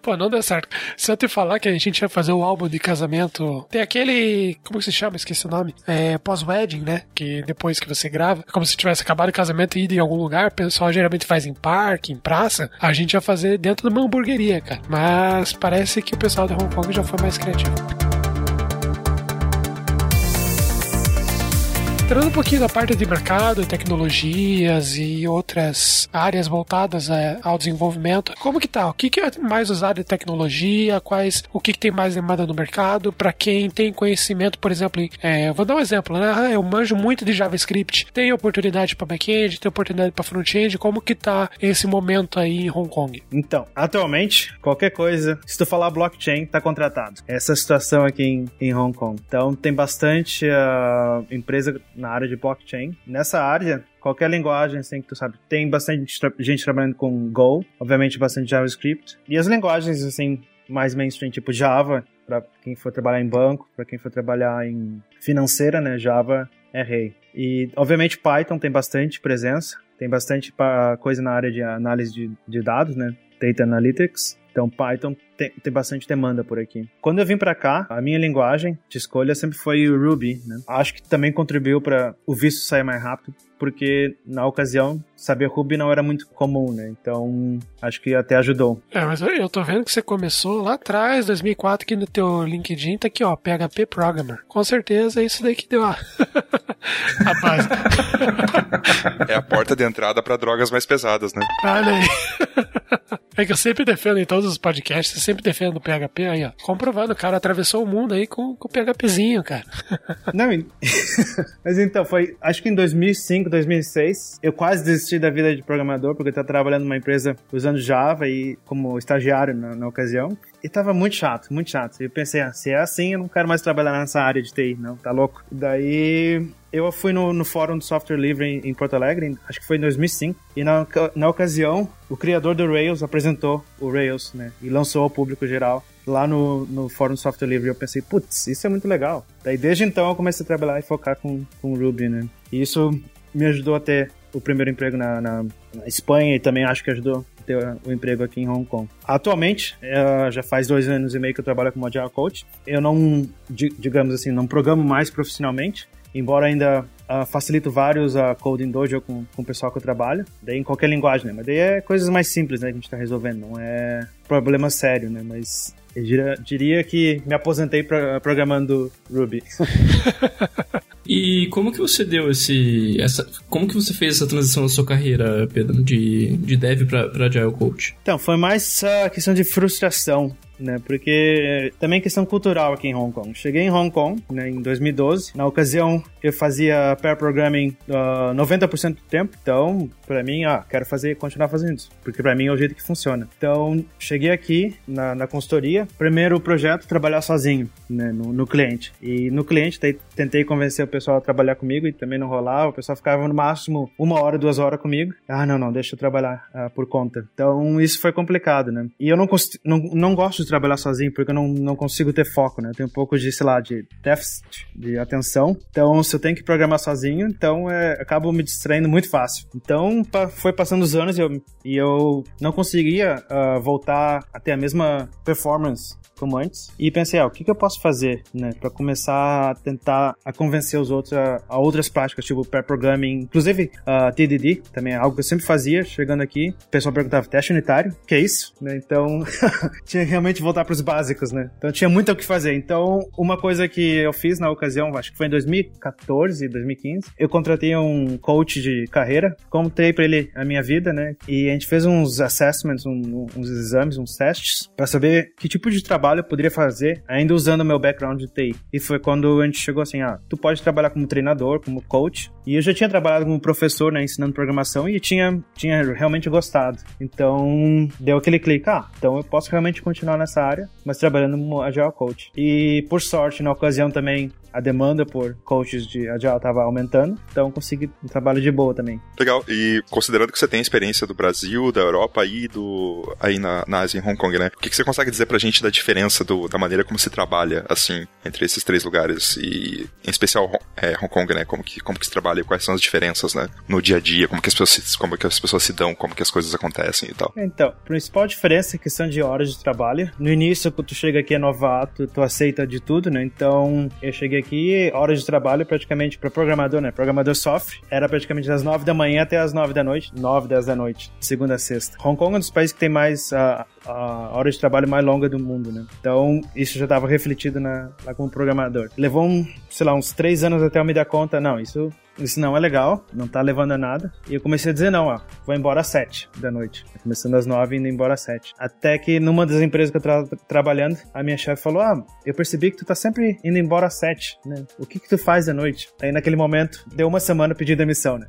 Pô, não deu certo. Se eu te falar que a gente ia fazer o álbum de casamento, tem aquele. Como se chama? Esqueci o nome. É pós-wedding, né? Que depois que você grava, como se tivesse acabado o casamento e ido em algum lugar, o pessoal geralmente faz em parque, em praça, a gente ia fazer dentro de uma hamburgueria, cara. Mas parece que o pessoal de Hong Kong já foi mais criativo. Entrando um pouquinho da parte de mercado, tecnologias e outras áreas voltadas é, ao desenvolvimento, como que tá? O que, que é mais usado de tecnologia? Quais, o que, que tem mais demanda no mercado? Para quem tem conhecimento, por exemplo, é, vou dar um exemplo, né? Ah, eu manjo muito de JavaScript, tem oportunidade para back-end, tem oportunidade para front-end, como que tá esse momento aí em Hong Kong? Então, atualmente, qualquer coisa, se tu falar blockchain, tá contratado. Essa situação aqui em, em Hong Kong. Então, tem bastante uh, empresa na área de blockchain. Nessa área, qualquer linguagem assim que tu sabe, tem bastante gente trabalhando com Go, obviamente bastante JavaScript. E as linguagens assim mais mainstream, tipo Java, para quem for trabalhar em banco, para quem for trabalhar em financeira, né, Java é rei. E obviamente Python tem bastante presença, tem bastante coisa na área de análise de, de dados, né, Data Analytics. Então Python tem, tem bastante demanda por aqui. Quando eu vim para cá, a minha linguagem de escolha sempre foi o Ruby, né? Acho que também contribuiu para o visto sair mais rápido, porque na ocasião saber Ruby não era muito comum, né? Então acho que até ajudou. É, mas eu tô vendo que você começou lá atrás, 2004, que no teu LinkedIn tá aqui, ó, PHP Programmer. Com certeza é isso daí que deu a, a base. é a porta de entrada para drogas mais pesadas, né? Olha aí. É que eu sempre defendo em todos os podcasts, sempre defendo o PHP aí, ó. Comprovando, o cara atravessou o mundo aí com, com o PHPzinho, cara. Não, mas então, foi, acho que em 2005, 2006, eu quase desisti da vida de programador, porque eu estava trabalhando numa empresa usando Java e como estagiário na, na ocasião. E tava muito chato, muito chato. Eu pensei, ah, se é assim, eu não quero mais trabalhar nessa área de TI, não, tá louco. Daí eu fui no, no fórum do software livre em, em, Porto Alegre, acho que foi em 2005, e na, na ocasião, o criador do Rails apresentou o Rails, né, e lançou ao público geral lá no, no fórum software livre. Eu pensei, putz, isso é muito legal. Daí desde então eu comecei a trabalhar e focar com, com Ruby, né, e isso me ajudou a ter o primeiro emprego na, na, na Espanha e também acho que ajudou ter o emprego aqui em Hong Kong. Atualmente, é, já faz dois anos e meio que eu trabalho como Agile Coach. Eu não, digamos assim, não programo mais profissionalmente, embora ainda uh, facilito vários uh, coding dojo com, com o pessoal que eu trabalho, daí em qualquer linguagem, né? Mas daí é coisas mais simples, né, que a gente está resolvendo, não é problema sério, né? Mas eu diria, diria que me aposentei pra, programando Ruby. E como que você deu esse. Essa, como que você fez essa transição na sua carreira, Pedro, de, de dev para Agile Coach? Então, foi mais a questão de frustração né? Porque também questão cultural aqui em Hong Kong. Cheguei em Hong Kong, né, em 2012. Na ocasião, eu fazia pair programming uh, 90% do tempo. Então, para mim, ah, quero fazer, continuar fazendo isso, porque para mim é o jeito que funciona. Então, cheguei aqui na, na consultoria. Primeiro projeto, trabalhar sozinho, né, no, no cliente. E no cliente, tentei convencer o pessoal a trabalhar comigo e também não rolava. O pessoal ficava no máximo uma hora, duas horas comigo. Ah, não, não, deixa eu trabalhar uh, por conta. Então, isso foi complicado, né? E eu não, não, não gosto de trabalhar sozinho porque eu não, não consigo ter foco, né? Eu tenho um pouco de, sei lá, de déficit de atenção. Então, se eu tenho que programar sozinho, então é, acabo me distraindo muito fácil. Então, foi passando os anos e eu, e eu não conseguia uh, voltar a ter a mesma performance como antes. E pensei, ah, o que, que eu posso fazer, né, para começar a tentar a convencer os outros a, a outras práticas, tipo pair programming, inclusive uh, TDD, também é algo que eu sempre fazia, chegando aqui, o pessoal perguntava, teste unitário? Que é isso? Né, então, tinha que realmente voltar para os básicos, né? Então, tinha muito o que fazer. Então, uma coisa que eu fiz na ocasião, acho que foi em 2014, 2015, eu contratei um coach de carreira, contei para ele a minha vida, né, e a gente fez uns assessments, um, uns exames, uns testes, para saber que tipo de trabalho trabalho eu poderia fazer ainda usando o meu background de TI. E foi quando a gente chegou assim, ah, tu pode trabalhar como treinador, como coach. E eu já tinha trabalhado como professor, né, ensinando programação e tinha, tinha realmente gostado. Então, deu aquele clique, ah, então eu posso realmente continuar nessa área, mas trabalhando como Agile Coach. E por sorte, na ocasião também, a demanda por coaches de Agile estava aumentando, então consegui um trabalho de boa também. Legal. E considerando que você tem experiência do Brasil, da Europa e do aí na, na Ásia, em Hong Kong, né? O que, que você consegue dizer pra gente da diferença do, da maneira como se trabalha, assim, entre esses três lugares e, em especial, é, Hong Kong, né? Como que, como que se trabalha quais são as diferenças, né? No dia a dia, como que as pessoas se, como que as pessoas se dão, como que as coisas acontecem e tal. Então, a principal diferença é questão de horas de trabalho. No início, quando tu chega aqui é novato, tu aceita de tudo, né? Então, eu cheguei aqui, horas de trabalho praticamente para programador, né? Programador sofre. Era praticamente das 9 da manhã até as 9 da noite. 9, 10 da noite, segunda a sexta. Hong Kong é um dos países que tem mais a, a hora de trabalho mais longa do mundo, né? Então, isso já estava refletido na, lá como programador. Levou, um, sei lá, uns três anos até eu me dar conta, não, isso isso não é legal, não tá levando a nada. E eu comecei a dizer, não, ó, vou embora às sete da noite. Começando às nove e indo embora às sete. Até que numa das empresas que eu tava trabalhando, a minha chefe falou, ah, eu percebi que tu tá sempre indo embora às sete, né? O que que tu faz à noite? Aí naquele momento, deu uma semana pedi demissão, né?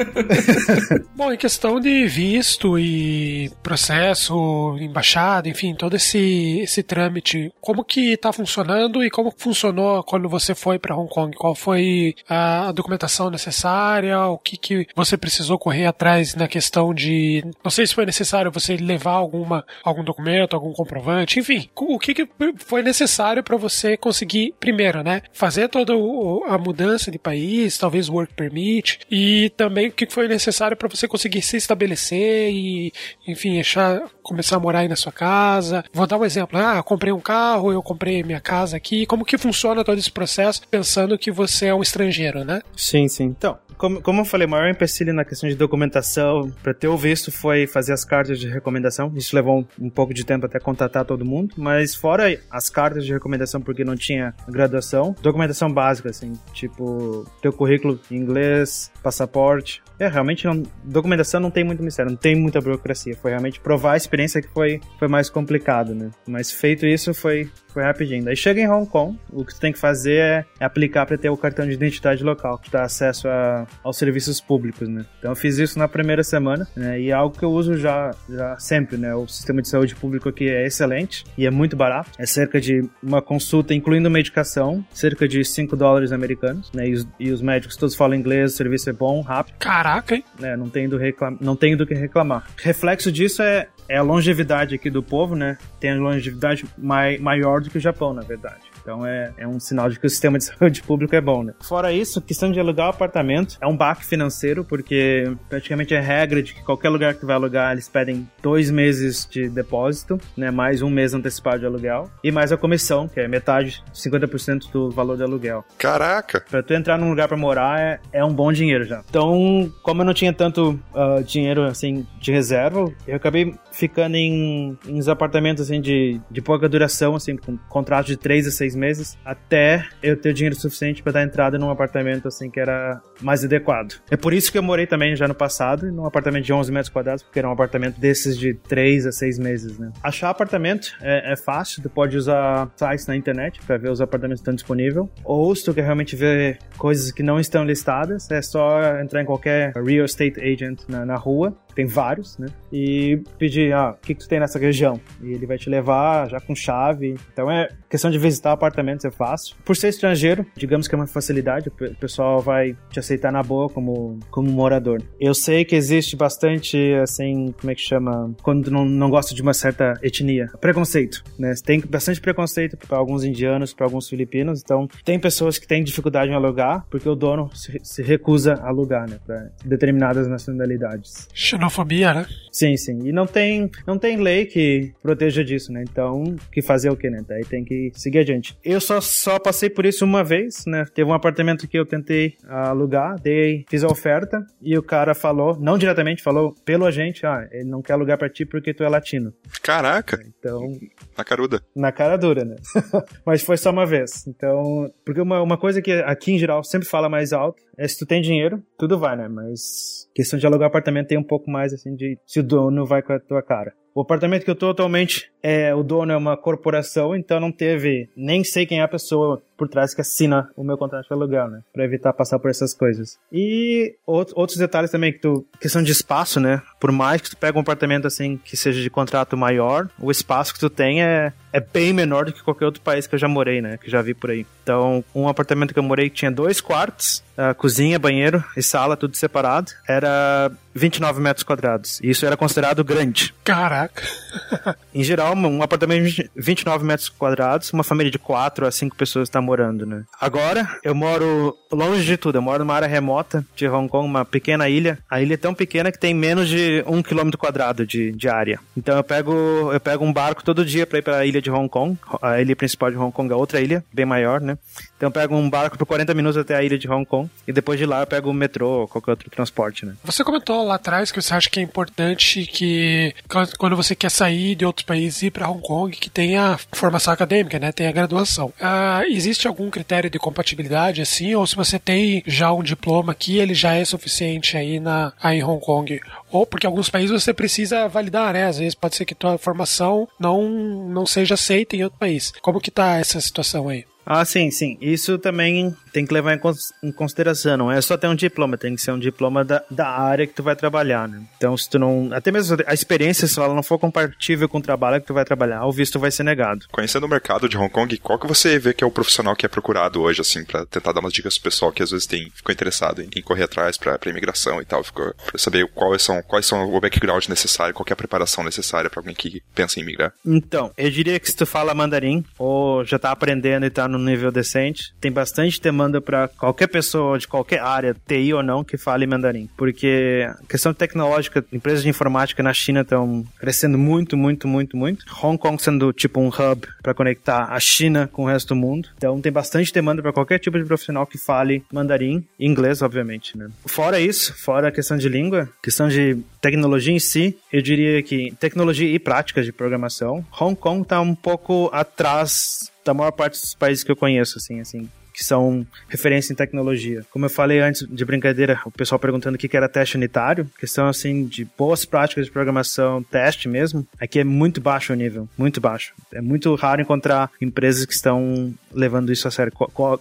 Bom, em questão de visto e processo, embaixada, enfim, todo esse, esse trâmite, como que tá funcionando e como funcionou quando você foi para Hong Kong? Qual foi a documentação necessária? O que, que você precisou correr atrás na questão de. Não sei se foi necessário você levar alguma, algum documento, algum comprovante, enfim. O que, que foi necessário para você conseguir, primeiro, né? Fazer toda a mudança de país, talvez work permit, e também o que foi necessário para você conseguir se estabelecer e, enfim, achar, começar a morar aí na sua casa. Vou dar um exemplo. Ah, eu comprei um carro, eu comprei minha casa aqui. Como que funciona todo esse processo pensando que você é um estrangeiro, né? Sim, sim. Então, como, como eu falei, o maior empecilho na questão de documentação para ter o visto foi fazer as cartas de recomendação. Isso levou um, um, pouco de tempo até contatar todo mundo, mas fora as cartas de recomendação porque não tinha graduação, documentação básica, assim, tipo, teu currículo em inglês, passaporte. É, realmente, não, documentação não tem muito mistério, não tem muita burocracia. Foi realmente provar a experiência que foi, foi mais complicado, né? Mas feito isso, foi, foi rapidinho. Daí chega em Hong Kong, o que tu tem que fazer é, aplicar para ter o cartão de identidade local, que dá acesso a, aos serviços públicos, né? Então eu fiz isso na primeira semana, né? E é algo que eu uso já, já sempre, né? O sistema de saúde público aqui é excelente e é muito barato. É cerca de uma consulta, incluindo medicação, cerca de 5 dólares americanos, né? E os, e os médicos todos falam inglês, o serviço é bom, rápido. Caraca, hein? Né? Não tem do, reclam... não tem do que reclamar. Reflexo disso é, é a longevidade aqui do povo, né? Tem a longevidade mai, maior do que o Japão, na verdade. Então é, é um sinal de que o sistema de saúde público é bom, né? Fora isso, questão de alugar apartamento é um baque financeiro, porque praticamente é regra de que qualquer lugar que tu vai alugar, eles pedem dois meses de depósito, né? Mais um mês antecipado de aluguel. E mais a comissão, que é metade, 50% do valor do aluguel. Caraca! Pra tu entrar num lugar pra morar é, é um bom dinheiro já. Então, como eu não tinha tanto uh, dinheiro assim de reserva, eu acabei ficando em, uns apartamentos assim de, de pouca duração, assim, com contrato de 3 a 6 seis meses, até eu ter dinheiro suficiente para dar entrada num apartamento assim que era mais adequado. É por isso que eu morei também já no passado num apartamento de 11 metros quadrados, porque era um apartamento desses de 3 a 6 meses, né? Achar apartamento é, é fácil, tu pode usar sites na internet para ver os apartamentos que estão disponíveis, ou se tu quer realmente ver coisas que não estão listadas, é só entrar em qualquer real estate agent na, na rua tem vários, né? E pedir, ah, o que, que tu tem nessa região? E ele vai te levar já com chave. Então é questão de visitar apartamentos é fácil. Por ser estrangeiro, digamos que é uma facilidade, o pessoal vai te aceitar na boa como, como morador. Eu sei que existe bastante, assim, como é que chama? Quando não, não gosta de uma certa etnia. Preconceito, né? Tem bastante preconceito para alguns indianos, para alguns filipinos. Então, tem pessoas que têm dificuldade em alugar porque o dono se, se recusa a alugar, né? Para determinadas nacionalidades xenofobia, né? Sim, sim. E não tem, não tem lei que proteja disso, né? Então, que fazer o quê, né? Daí tem que seguir adiante. Eu só, só passei por isso uma vez, né? Teve um apartamento que eu tentei alugar, dei, fiz a oferta e o cara falou, não diretamente, falou pelo agente, ah, ele não quer alugar pra ti porque tu é latino. Caraca! Então... Na caruda. Na cara dura, né? Mas foi só uma vez. Então, porque uma, uma coisa que aqui em geral sempre fala mais alto é se tu tem dinheiro, tudo vai, né? Mas questão de alugar apartamento tem um pouco mais assim de se o dono vai com a tua cara. O apartamento que eu tô atualmente, é, o dono é uma corporação, então não teve, nem sei quem é a pessoa por trás que assina o meu contrato de aluguel, né? Pra evitar passar por essas coisas. E outros detalhes também que tu, questão de espaço, né? Por mais que tu pega um apartamento assim que seja de contrato maior, o espaço que tu tem é, é bem menor do que qualquer outro país que eu já morei, né? Que já vi por aí. Então, um apartamento que eu morei tinha dois quartos, cozinha, banheiro e sala, tudo separado. Era 29 metros quadrados. E isso era considerado grande. Caraca. em geral, um apartamento de 29 metros quadrados, uma família de 4 a 5 pessoas está morando, né? Agora, eu moro longe de tudo. Eu moro numa área remota de Hong Kong, uma pequena ilha. A ilha é tão pequena que tem menos de um quilômetro quadrado de, de área. Então eu pego, eu pego um barco todo dia para ir para a ilha de Hong Kong. A ilha principal de Hong Kong é outra ilha, bem maior, né? Então eu pego um barco por 40 minutos até a ilha de Hong Kong. E depois de lá eu pego o metrô ou qualquer outro transporte, né? Você comentou lá atrás que você acha que é importante que quando você quer sair de outros países e ir para Hong Kong, que tenha formação acadêmica, né? Tenha graduação. Uh, existe algum critério de compatibilidade assim? Ou se você tem já um diploma aqui, ele já é suficiente aí, na, aí em Hong Kong? Ou porque alguns países você precisa validar, né? Às vezes pode ser que tua formação não, não seja aceita em outro país. Como que tá essa situação aí? Ah, sim, sim. Isso também tem que levar em consideração. Não é só ter um diploma, tem que ser um diploma da, da área que tu vai trabalhar, né? Então, se tu não. Até mesmo a experiência, se ela não for compatível com o trabalho que tu vai trabalhar, o visto vai ser negado. Conhecendo o mercado de Hong Kong, qual que você vê que é o profissional que é procurado hoje, assim, para tentar dar umas dicas pro pessoal que às vezes tem, ficou interessado em, em correr atrás pra, pra imigração e tal, ficou, pra saber quais são, quais são o background necessário, qual é a preparação necessária para alguém que pensa em migrar? Então, eu diria que se tu fala mandarim, ou já tá aprendendo e tá no nível decente. Tem bastante demanda para qualquer pessoa de qualquer área, TI ou não, que fale mandarim. Porque a questão tecnológica, empresas de informática na China estão crescendo muito, muito, muito, muito. Hong Kong sendo tipo um hub para conectar a China com o resto do mundo. Então tem bastante demanda para qualquer tipo de profissional que fale mandarim inglês, obviamente, né? Fora isso, fora a questão de língua, questão de tecnologia em si, eu diria que tecnologia e práticas de programação, Hong Kong está um pouco atrás da maior parte dos países que eu conheço, assim, assim que são referência em tecnologia. Como eu falei antes de brincadeira, o pessoal perguntando o que era teste unitário, questão assim de boas práticas de programação, teste mesmo, aqui é muito baixo o nível, muito baixo. É muito raro encontrar empresas que estão levando isso a sério,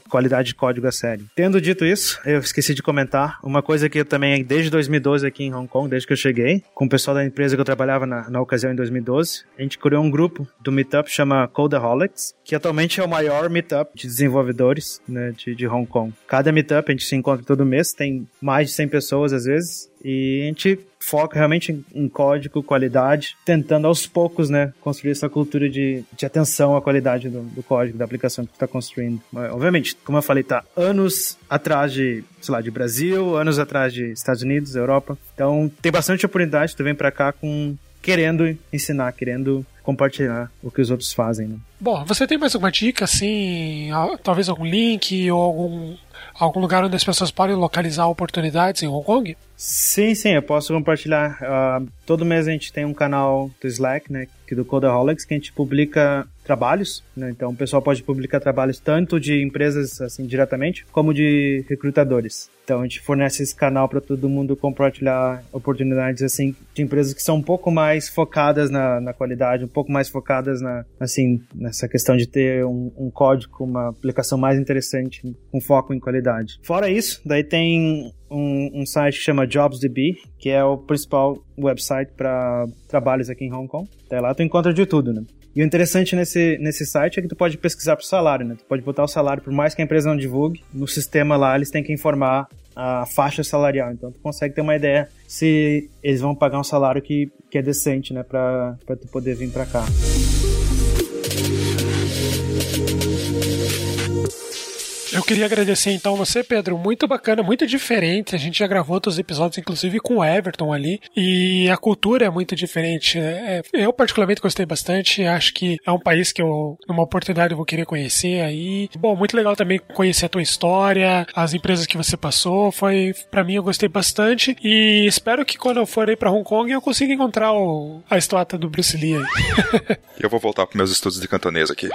qualidade de código a sério. Tendo dito isso, eu esqueci de comentar uma coisa que eu também, desde 2012 aqui em Hong Kong, desde que eu cheguei, com o pessoal da empresa que eu trabalhava na, na ocasião em 2012, a gente criou um grupo do Meetup chama Codaholics, que atualmente é o maior meetup de desenvolvedores né, de, de Hong Kong. Cada meetup a gente se encontra todo mês, tem mais de 100 pessoas às vezes, e a gente foca realmente em, código, qualidade, tentando aos poucos, né, construir essa cultura de, de atenção à qualidade do, do código, da aplicação que tu está construindo. Mas, obviamente, como eu falei, tá anos atrás de, sei lá, de Brasil, anos atrás de Estados Unidos, Europa. Então, tem bastante oportunidade, tu vem para cá com querendo ensinar, querendo compartilhar o que os outros fazem. Né? Bom, você tem mais alguma dica, assim, talvez algum link ou algum algum lugar onde as pessoas podem localizar oportunidades em Hong Kong? Sim, sim, eu posso compartilhar. Uh, todo mês a gente tem um canal do Slack, né, que do Codaholics, que a gente publica trabalhos, né? Então o pessoal pode publicar trabalhos tanto de empresas assim diretamente, como de recrutadores. Então a gente fornece esse canal para todo mundo compartilhar oportunidades assim de empresas que são um pouco mais focadas na, na qualidade, um pouco mais focadas na assim nessa questão de ter um, um código, uma aplicação mais interessante com foco em qualidade. Fora isso, daí tem um, um, site que chama JobsDB, que é o principal website para trabalhos aqui em Hong Kong. Até lá tu encontra de tudo, né? E o interessante nesse, nesse site é que tu pode pesquisar por salário, né? Tu pode botar o salário, por mais que a empresa não divulgue, no sistema lá eles têm que informar a faixa salarial. Então tu consegue ter uma ideia se eles vão pagar um salário que, que é decente, né? Pra, pra tu poder vir pra cá. Eu queria agradecer então você, Pedro. Muito bacana, muito diferente. A gente já gravou outros episódios, inclusive com o Everton ali. E a cultura é muito diferente. É, eu, particularmente, gostei bastante. Acho que é um país que eu, numa oportunidade, eu vou querer conhecer aí. Bom, muito legal também conhecer a tua história, as empresas que você passou. Foi, para mim, eu gostei bastante. E espero que quando eu for aí pra Hong Kong eu consiga encontrar o, a estátua do Bruce Lee aí. eu vou voltar pros meus estudos de cantonês aqui.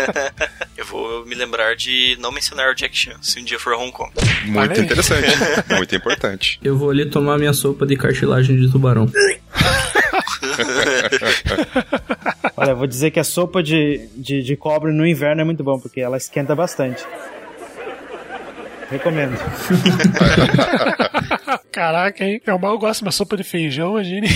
eu vou me lembrar de não mencionar o Jack Chan se um dia for a Hong Kong. Muito interessante, muito importante. Eu vou ali tomar minha sopa de cartilagem de tubarão. Olha, vou dizer que a sopa de, de, de cobre no inverno é muito bom, porque ela esquenta bastante. Recomendo. Caraca, hein? Eu mal gosto de uma sopa de feijão, imagine.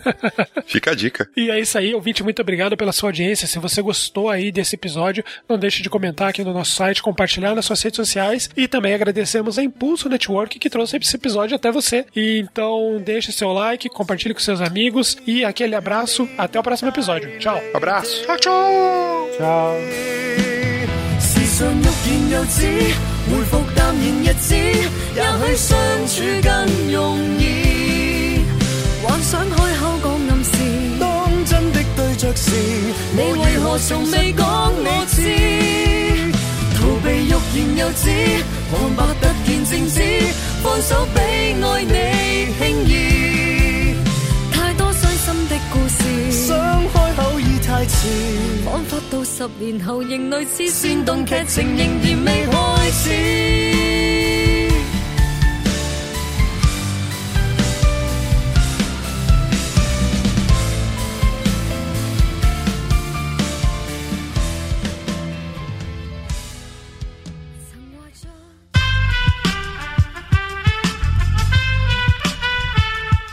Fica a dica. E é isso aí, ouvinte, muito obrigado pela sua audiência. Se você gostou aí desse episódio, não deixe de comentar aqui no nosso site, compartilhar nas suas redes sociais e também agradecemos a Impulso Network que trouxe esse episódio até você. E então deixe seu like, compartilhe com seus amigos e aquele abraço. Até o próximo episódio. Tchau. Abraço. Tchau, tchau. Tchau. 上欲言又止，回復淡然日子，也許相處更容易。幻想開口講暗示，當真的對着時，你為何從未講我知？逃避欲言又止，旁白突然靜止，放手比愛你輕易。太遲，彷彿到十年后仍类似煽动剧情，仍然未开始。